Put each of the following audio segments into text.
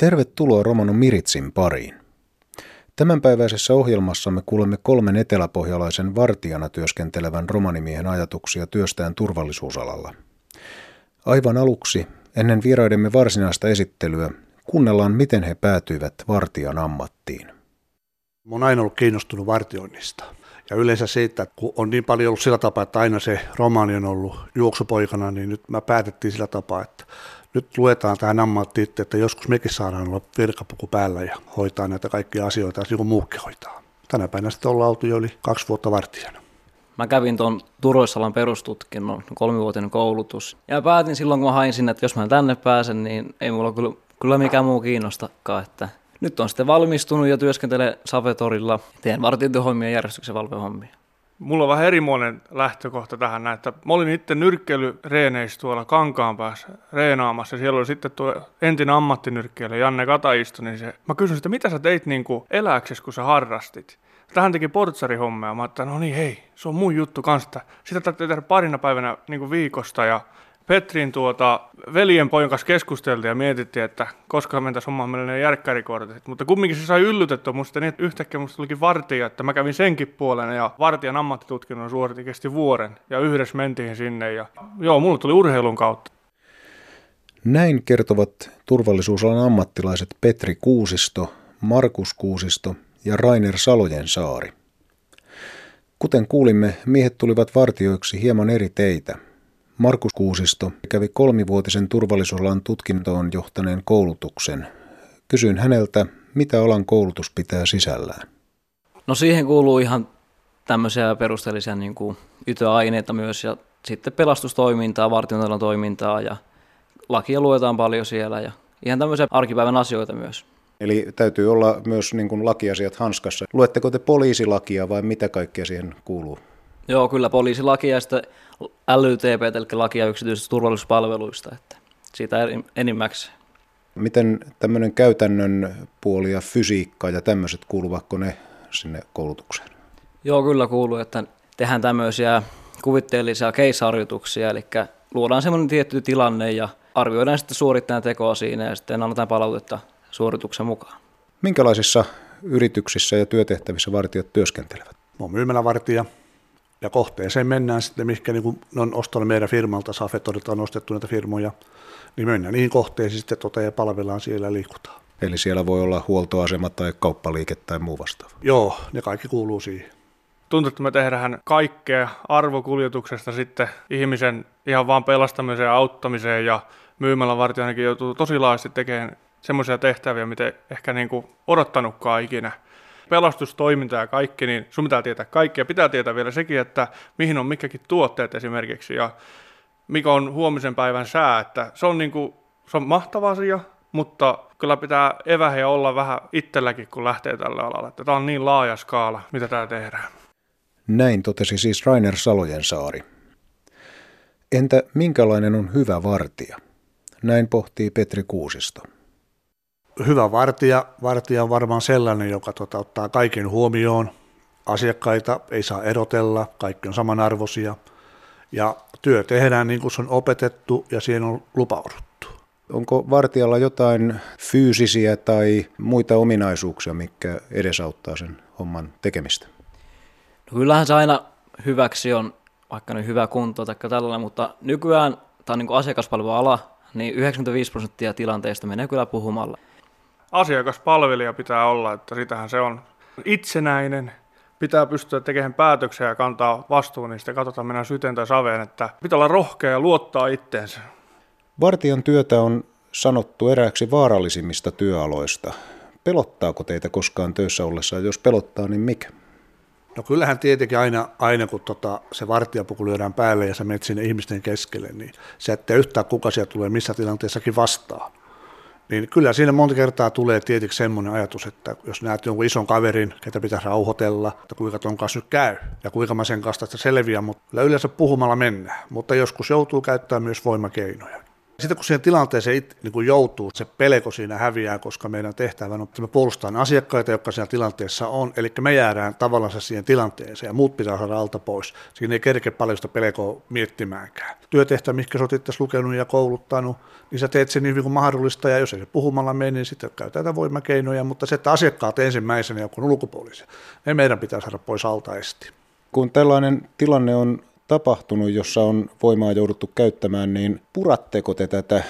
Tervetuloa Romano Miritsin pariin. Tämänpäiväisessä ohjelmassamme kuulemme kolmen eteläpohjalaisen vartijana työskentelevän romanimiehen ajatuksia työstään turvallisuusalalla. Aivan aluksi, ennen vieraidemme varsinaista esittelyä, kuunnellaan miten he päätyivät vartijan ammattiin. Oon aina ollut kiinnostunut vartioinnista. Ja yleensä siitä, että kun on niin paljon ollut sillä tapaa, että aina se romaani on ollut juoksupoikana, niin nyt mä päätettiin sillä tapaa, että nyt luetaan tähän ammattiin, että joskus mekin saadaan olla virkapuku päällä ja hoitaa näitä kaikkia asioita, niin kuin muukin hoitaa. Tänä päivänä sitten ollaan oltu jo yli kaksi vuotta vartijana. Mä kävin tuon Turvallisuusalan perustutkinnon, kolmivuotinen koulutus. Ja päätin silloin, kun mä hain sinne, että jos mä tänne pääsen, niin ei mulla kyllä, kyllä mikään muu kiinnostakaan. Että nyt on sitten valmistunut ja työskentelen Savetorilla. Teen vartiointihommia ja järjestyksen valvehommia. Mulla on vähän erimoinen lähtökohta tähän että mä olin itse nyrkkeilyreeneissä tuolla kankaan päässä reenaamassa. Siellä oli sitten tuo entinen ammattinyrkkeilijä Janne Kataisto, niin se, mä kysyin että mitä sä teit niin kuin eläksesi, kun sä harrastit? Tähän teki portsarihommia. Mä ajattelin, no niin hei, se on mun juttu kanssa. Sitä täytyy tehdä parina päivänä niin kuin viikosta ja Petrin tuota, veljen pojan kanssa keskusteltiin ja mietittiin, että koska mentäisiin hommaan meille järkkärikortit. Mutta kumminkin se sai yllytettyä musta niin, että yhtäkkiä musta tulikin vartija, että mä kävin senkin puolen ja vartijan ammattitutkinnon suoritin kesti vuoden ja yhdessä mentiin sinne ja joo, mulla tuli urheilun kautta. Näin kertovat turvallisuusalan ammattilaiset Petri Kuusisto, Markus Kuusisto ja Rainer Salojen saari. Kuten kuulimme, miehet tulivat vartioiksi hieman eri teitä – Markus Kuusisto kävi kolmivuotisen turvallisuusalan tutkintoon johtaneen koulutuksen. Kysyin häneltä, mitä alan koulutus pitää sisällään. No siihen kuuluu ihan tämmöisiä perusteellisia niin kuin YTÖ-aineita myös ja sitten pelastustoimintaa, vartiointialan toimintaa ja lakia luetaan paljon siellä ja ihan tämmöisiä arkipäivän asioita myös. Eli täytyy olla myös niin kuin lakiasiat hanskassa. Luetteko te poliisilakia vai mitä kaikkea siihen kuuluu? Joo, kyllä poliisilakia ja sitten LYTP, eli lakia yksityisistä turvallisuuspalveluista, että siitä enimmäkseen. Miten tämmöinen käytännön puoli ja fysiikka ja tämmöiset kuuluvatko ne sinne koulutukseen? Joo, kyllä kuuluu, että tehdään tämmöisiä kuvitteellisia keisarjoituksia, eli luodaan semmoinen tietty tilanne ja arvioidaan sitten suorittajan tekoa siinä ja sitten annetaan palautetta suorituksen mukaan. Minkälaisissa yrityksissä ja työtehtävissä vartijat työskentelevät? Mä oon myymälävartija, ja kohteeseen mennään sitten, mihinkä niin ne on ostanut meidän firmalta, Safetorilta on ostettu näitä firmoja, niin mennään niihin kohteisiin sitten tota, ja palvellaan siellä ja liikutaan. Eli siellä voi olla huoltoasema tai kauppaliike tai muu vastaava? Joo, ne kaikki kuuluu siihen. Tuntuu, että me tehdään kaikkea arvokuljetuksesta sitten ihmisen ihan vaan pelastamiseen ja auttamiseen ja myymälävartijainakin joutuu tosi laajasti tekemään semmoisia tehtäviä, mitä ehkä niin kuin odottanutkaan ikinä pelastustoiminta ja kaikki, niin sun pitää tietää kaikki. Ja pitää tietää vielä sekin, että mihin on mikäkin tuotteet esimerkiksi ja mikä on huomisen päivän sää. Että se on, niin kuin, se on mahtava asia, mutta kyllä pitää evähiä olla vähän itselläkin, kun lähtee tälle alalle. Että tämä on niin laaja skaala, mitä tämä tehdään. Näin totesi siis Rainer Salojensaari. Entä minkälainen on hyvä vartija? Näin pohtii Petri Kuusisto hyvä vartija, vartija on varmaan sellainen, joka tota, ottaa kaiken huomioon. Asiakkaita ei saa erotella, kaikki on samanarvoisia. Ja työ tehdään niin kuin se on opetettu ja siihen on lupauduttu. Onko vartijalla jotain fyysisiä tai muita ominaisuuksia, mikä edesauttaa sen homman tekemistä? No kyllähän se aina hyväksi on, vaikka nyt hyvä kunto tai tällainen, mutta nykyään tämä on niin asiakaspalveluala, niin 95 prosenttia tilanteista menee kyllä puhumalla asiakaspalvelija pitää olla, että sitähän se on itsenäinen, pitää pystyä tekemään päätöksiä ja kantaa vastuun, niin sitten katsotaan mennään syteen tai saveen, että pitää olla rohkea ja luottaa itteensä. Vartijan työtä on sanottu erääksi vaarallisimmista työaloista. Pelottaako teitä koskaan töissä ollessa? Jos pelottaa, niin mikä? No kyllähän tietenkin aina, aina kun tota, se vartijapuku lyödään päälle ja sä menet sinne ihmisten keskelle, niin se ettei yhtään kuka siellä tulee missä tilanteessakin vastaa. Niin kyllä siinä monta kertaa tulee tietenkin semmoinen ajatus, että jos näet jonkun ison kaverin, ketä pitäisi rauhoitella, että kuinka ton kanssa nyt käy ja kuinka mä sen kanssa selviän, mutta kyllä yleensä puhumalla mennään, mutta joskus joutuu käyttämään myös voimakeinoja. Sitten kun siihen tilanteeseen it, niin kun joutuu, se pelko siinä häviää, koska meidän tehtävä on, että me puolustetaan asiakkaita, jotka siinä tilanteessa on, eli me jäädään tavallaan siihen tilanteeseen ja muut pitää saada alta pois. Siinä ei kerke paljon sitä pelkoa miettimäänkään. Työtehtävä, mikä sä oot lukenut ja kouluttanut, niin sä teet sen niin kuin mahdollista, ja jos ei se puhumalla mene, niin sitten käytetään voimakeinoja, mutta se, että asiakkaat ensimmäisenä joku ulkopuolisia, ne meidän pitää saada pois alta esti. Kun tällainen tilanne on tapahtunut, jossa on voimaa jouduttu käyttämään, niin puratteko te tätä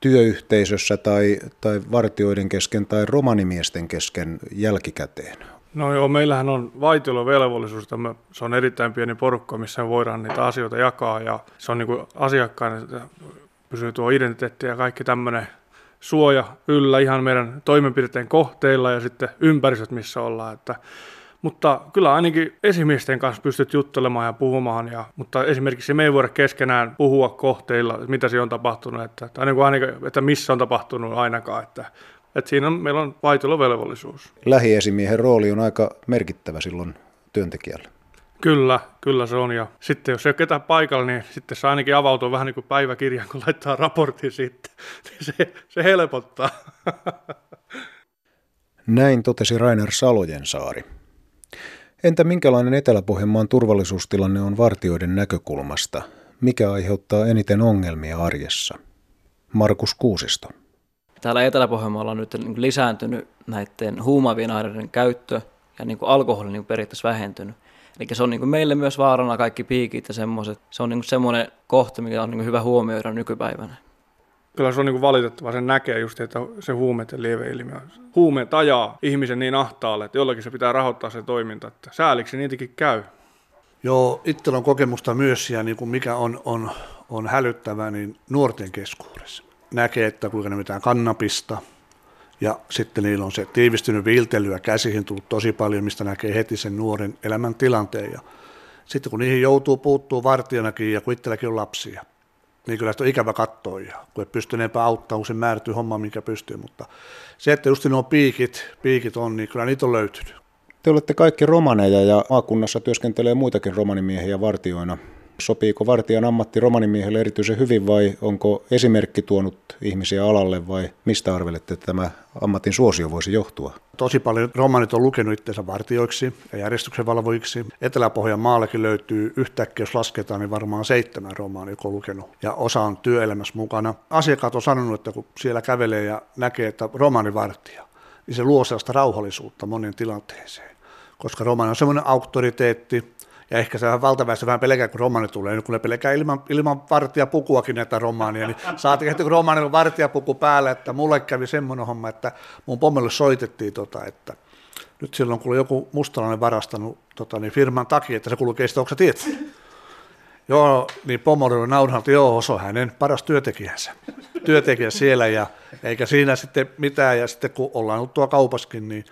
työyhteisössä tai, tai vartioiden kesken tai romanimiesten kesken jälkikäteen? No joo, meillähän on vaitiolovelvollisuus, se on erittäin pieni porukka, missä voidaan niitä asioita jakaa ja se on niin asiakkaan, että pysyy tuo identiteetti ja kaikki tämmöinen suoja yllä ihan meidän toimenpiteiden kohteilla ja sitten ympäristöt, missä ollaan, että mutta kyllä ainakin esimiesten kanssa pystyt juttelemaan ja puhumaan, ja, mutta esimerkiksi me ei voida keskenään puhua kohteilla, mitä siinä on tapahtunut, että, tai niin kuin ainakin, että missä on tapahtunut ainakaan, että, että siinä on, meillä on vaitiolovelvollisuus. Lähiesimiehen rooli on aika merkittävä silloin työntekijällä. Kyllä, kyllä se on. Ja sitten jos ei ole ketään paikalla, niin sitten se ainakin avautuu vähän niin kuin päiväkirjan, kun laittaa raportin sitten. Se, se helpottaa. Näin totesi Rainer Salojensaari. Entä minkälainen Etelä-Pohjanmaan turvallisuustilanne on vartioiden näkökulmasta? Mikä aiheuttaa eniten ongelmia arjessa? Markus Kuusisto. Täällä Etelä-Pohjanmaalla on nyt niin lisääntynyt näiden huumaavien aineiden käyttö ja niin kuin alkoholi niin periaatteessa vähentynyt. Eli se on niin meille myös vaarana kaikki piikit ja semmoiset. Se on niin semmoinen kohta, mikä on niin hyvä huomioida nykypäivänä kyllä se on niin valitettava, sen näkee just, että se huumeiden lieveilmiö. Huumeet ajaa ihmisen niin ahtaalle, että jollakin se pitää rahoittaa se toiminta, että sääliksi niitäkin käy. Joo, itsellä on kokemusta myös ja niin kuin mikä on, on, on hälyttävää, niin nuorten keskuudessa. Näkee, että kuinka ne mitään kannapista ja sitten niillä on se tiivistynyt viiltelyä käsihin tullut tosi paljon, mistä näkee heti sen nuoren elämän tilanteen. Ja sitten kun niihin joutuu puuttuu vartionakin ja kun itselläkin on lapsia, niin kyllä sitä on ikävä katsoa, ja kun et pysty enempää auttamaan, kun se määrätyy homma, mikä pystyy, mutta se, että just nuo piikit, piikit on, niin kyllä niitä on löytynyt. Te olette kaikki romaneja ja maakunnassa työskentelee muitakin romanimiehiä vartioina. Sopiiko vartijan ammatti romanimiehelle erityisen hyvin vai onko esimerkki tuonut ihmisiä alalle vai mistä arvelette, että tämä ammatin suosio voisi johtua? Tosi paljon romanit on lukenut itseensä vartioiksi ja järjestyksen valvojiksi. Etelä-Pohjan maallakin löytyy yhtäkkiä, jos lasketaan, niin varmaan seitsemän romaania, joka on lukenut. Ja osa on työelämässä mukana. Asiakkaat on sanonut, että kun siellä kävelee ja näkee, että romanivartija, niin se luo sellaista rauhallisuutta monen tilanteeseen. Koska romani on semmoinen auktoriteetti, ja ehkä se on valtaväestö vähän pelkää, kun romani tulee, kun ne pelkää ilman, ilman vartijapukuakin näitä romaania, niin saatiin heti kun romaanilla vartijapuku päällä, että mulle kävi semmoinen homma, että mun pommelle soitettiin, tota, että nyt silloin kun joku mustalainen varastanut tota, niin firman takia, että se kulkee sitä, onko tiedät? Joo, niin nauraa, että joo, se on hänen paras työntekijänsä. Työntekijä siellä ja eikä siinä sitten mitään. Ja sitten kun ollaan ollut tuo kaupaskin, niin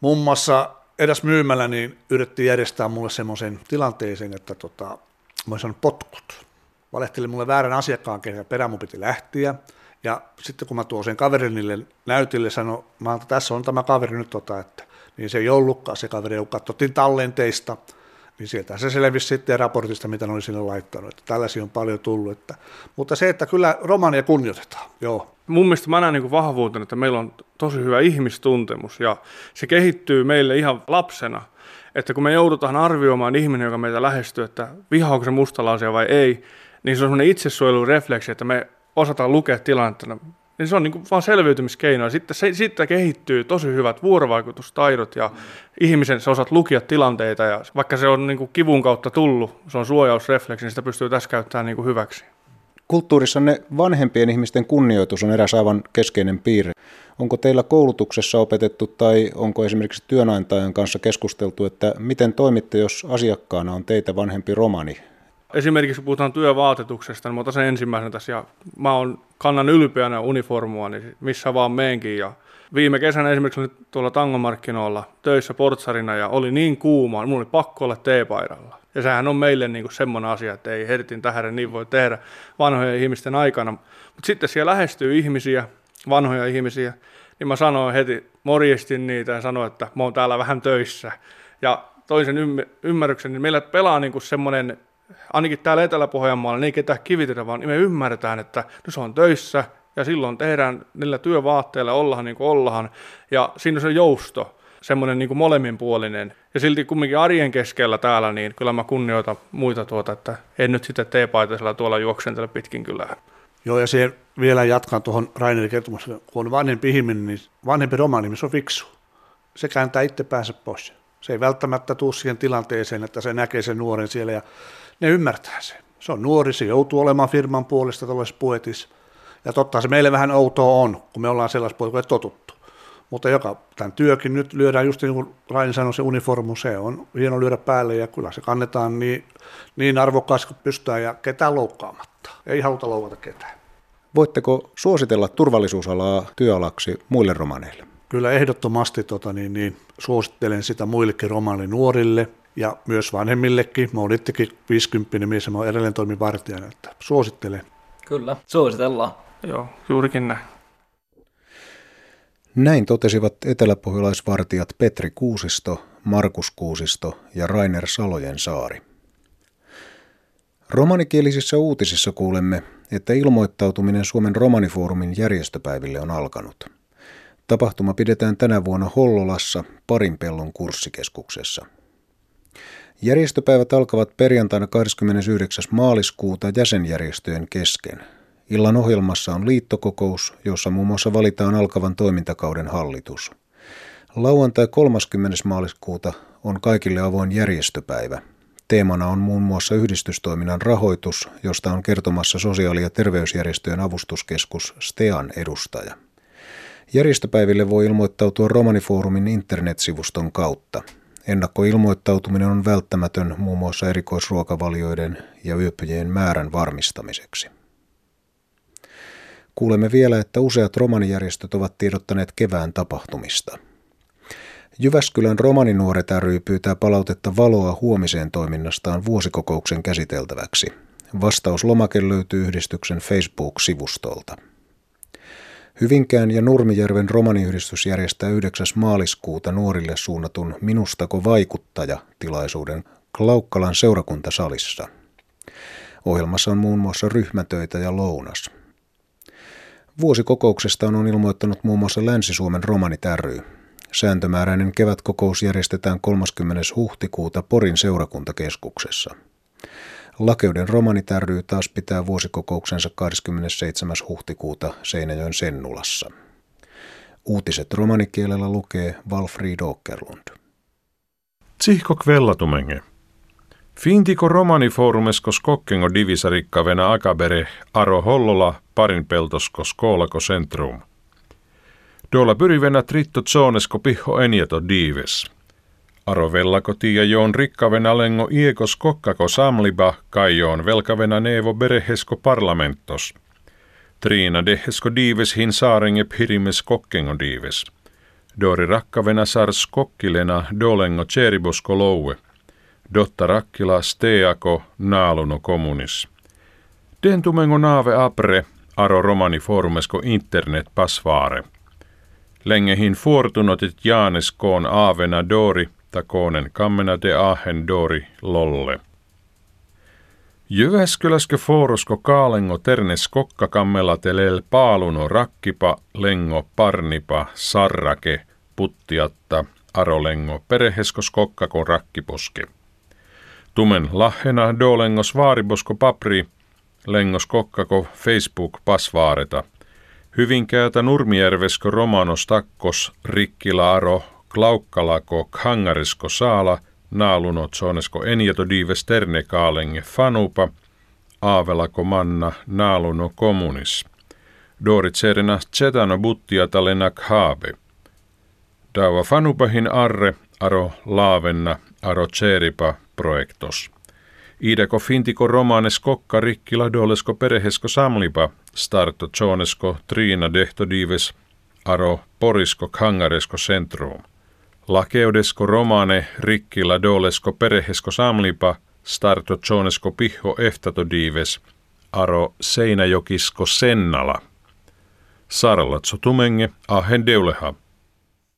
muun muassa eräs myymällä niin yritti järjestää mulle semmoisen tilanteeseen, että tota, mä olisin saanut potkut. Valehteli mulle väärän asiakkaan, kenen perään mun piti lähteä. Ja sitten kun mä tuon sen kaverin niille näytille, sanoin, mä tässä on tämä kaveri nyt, tota, että niin se ei ollutkaan se kaveri, kun katsottiin tallenteista, niin sieltä se selvisi sitten raportista, mitä ne oli sinne laittanut. Että tällaisia on paljon tullut. Että, mutta se, että kyllä romania kunnioitetaan, joo. Mun mielestä mä näen niin vahvuutena, että meillä on tosi hyvä ihmistuntemus ja se kehittyy meille ihan lapsena. Että kun me joudutaan arvioimaan ihminen, joka meitä lähestyy, että vihaako se mustalaisia vai ei, niin se on semmoinen itsesuojelurefleksi, että me osataan lukea tilannetta niin se on niin kuin vaan selviytymiskeino. Ja sitten se, siitä kehittyy tosi hyvät vuorovaikutustaidot ja mm. ihmisen sä osaat lukia tilanteita. Ja vaikka se on niin kuin kivun kautta tullut, se on suojausrefleksi, niin sitä pystyy tässä käyttämään niin kuin hyväksi. Kulttuurissanne vanhempien ihmisten kunnioitus on eräs aivan keskeinen piirre. Onko teillä koulutuksessa opetettu tai onko esimerkiksi työnantajan kanssa keskusteltu, että miten toimitte, jos asiakkaana on teitä vanhempi romani? Esimerkiksi kun puhutaan työvaatetuksesta, niin mä otan sen ensimmäisenä tässä ja mä on, kannan ylpeänä uniformua, niin missä vaan meenkin. Ja viime kesänä esimerkiksi olin tuolla tangomarkkinoilla töissä portsarina ja oli niin kuuma, mulla oli pakko olla teepaidalla. Ja sehän on meille niin kuin semmoinen asia, että ei hertin tähän niin voi tehdä vanhojen ihmisten aikana. Mutta sitten siellä lähestyy ihmisiä, vanhoja ihmisiä, niin mä sanoin heti, morjestin niitä ja sanoin, että mä oon täällä vähän töissä. Ja toisen ymmärryksen, niin meillä pelaa niin kuin semmoinen ainakin täällä Etelä-Pohjanmaalla, niin ei ketään kivitetä, vaan me ymmärretään, että no se on töissä ja silloin tehdään niillä työvaatteilla, ollaan niin kuin ollaan ja siinä on se jousto, semmoinen niin kuin molemminpuolinen. Ja silti kumminkin arjen keskellä täällä, niin kyllä mä kunnioitan muita tuota, että en nyt sitten teepaitasella tuolla juoksentele pitkin kylää. Joo, ja siihen vielä jatkan tuohon Rainerin kertomukseen. Kun on vanhempi ihminen, niin vanhempi romani, niin se on fiksu. Se kääntää itse päänsä pois. Se ei välttämättä tule siihen tilanteeseen, että se näkee sen nuoren siellä ja ne ymmärtää sen. Se on nuori, se joutuu olemaan firman puolesta tällaisessa puetissa. Ja totta se meille vähän outoa on, kun me ollaan sellaisessa kun totuttu. Mutta joka, tämän työkin nyt lyödään just niin kuin Raini sanoi, se uniformu, se on hieno lyödä päälle ja kyllä se kannetaan niin, niin arvokkaasti kuin pystytään ja ketään loukkaamatta. Ei haluta loukata ketään. Voitteko suositella turvallisuusalaa työalaksi muille romaneille? Kyllä ehdottomasti tota, niin, niin, suosittelen sitä muillekin romaanille nuorille ja myös vanhemmillekin. Mä olen itsekin 50 mies ja mä edelleen toimin vartijana, että suosittelen. Kyllä, suositellaan. Joo, juurikin näin. Näin totesivat eteläpohjalaisvartijat Petri Kuusisto, Markus Kuusisto ja Rainer Salojen saari. Romanikielisissä uutisissa kuulemme, että ilmoittautuminen Suomen romanifoorumin järjestöpäiville on alkanut. Tapahtuma pidetään tänä vuonna Hollolassa Parinpellon kurssikeskuksessa. Järjestöpäivät alkavat perjantaina 29. maaliskuuta jäsenjärjestöjen kesken. Illan ohjelmassa on liittokokous, jossa muun muassa valitaan alkavan toimintakauden hallitus. Lauantai 30. maaliskuuta on kaikille avoin järjestöpäivä. Teemana on muun muassa yhdistystoiminnan rahoitus, josta on kertomassa sosiaali- ja terveysjärjestöjen avustuskeskus STEAN edustaja. Järjestöpäiville voi ilmoittautua Romanifoorumin internetsivuston kautta. Ennakkoilmoittautuminen on välttämätön muun muassa erikoisruokavalioiden ja yöpyjien määrän varmistamiseksi. Kuulemme vielä, että useat romanijärjestöt ovat tiedottaneet kevään tapahtumista. Jyväskylän romaninuoret ry pyytää palautetta valoa huomiseen toiminnastaan vuosikokouksen käsiteltäväksi. Vastauslomake löytyy yhdistyksen Facebook-sivustolta. Hyvinkään ja Nurmijärven romaniyhdistys järjestää 9. maaliskuuta nuorille suunnatun Minustako vaikuttaja tilaisuuden Klaukkalan seurakuntasalissa. Ohjelmassa on muun muassa ryhmätöitä ja lounas. Vuosikokouksesta on ilmoittanut muun muassa Länsi-Suomen romanit ry. Sääntömääräinen kevätkokous järjestetään 30. huhtikuuta Porin seurakuntakeskuksessa. Lakeuden romanit ry taas pitää vuosikokouksensa 27. huhtikuuta Seinäjoen Sennulassa. Uutiset romanikielellä lukee Valfrid Åkerlund. Tsihko kvellatumenge. Fintiko romaniforumesko skokkengo divisarikkavena akabere aro hollola parin peltosko skoolako centrum. Dola pyrivenä tritto zonesko piho enjeto dives. Arovellako tiia joon rikkavena lengo iekos kokkako samliba kaijoon velkavena nevo berehesko parlamentos. Triina dehesko dives hin saarenge pirimes kokkengo dives. Dori rakkavena sars kokkilena dolengo cheribosco loue. Dotta rakkila steako naaluno kommunis. Dentumengo naave apre aro romani forumesko internet pasvaare. Lengehin fortunotit jaanes koon aavena dori takonen kammena de ahen dori lolle. Jyväskyläskö forosko kaalengo ternes kokka kammela telel paaluno rakkipa lengo parnipa sarrake puttiatta arolengo pereheskos kokkako rakkiposke. Tumen lahena dolengos vaaribosko papri lengos kokkako Facebook pasvaareta. Hyvinkäätä Nurmijärvesko Romanos takkos rikkilaaro klaukkalako khangarisko saala naaluno zonesko enjeto dives terne kaalenge fanupa aavelako manna naaluno kommunis. Dorit serena tsetano buttia talenak haabe. Daua fanupahin arre aro laavenna aro tseripa projektos. Idako fintiko romanes kokka rikkila dolesko perehesko samlipa starto zonesko triina dehto dives aro porisko kangaresko centrum. Lakeudesko romane rikkila dolesko perehesko samlipa starto zonesko piho eftato dives aro seinäjokisko sennala. Sarlatso tumenge ahen deuleha.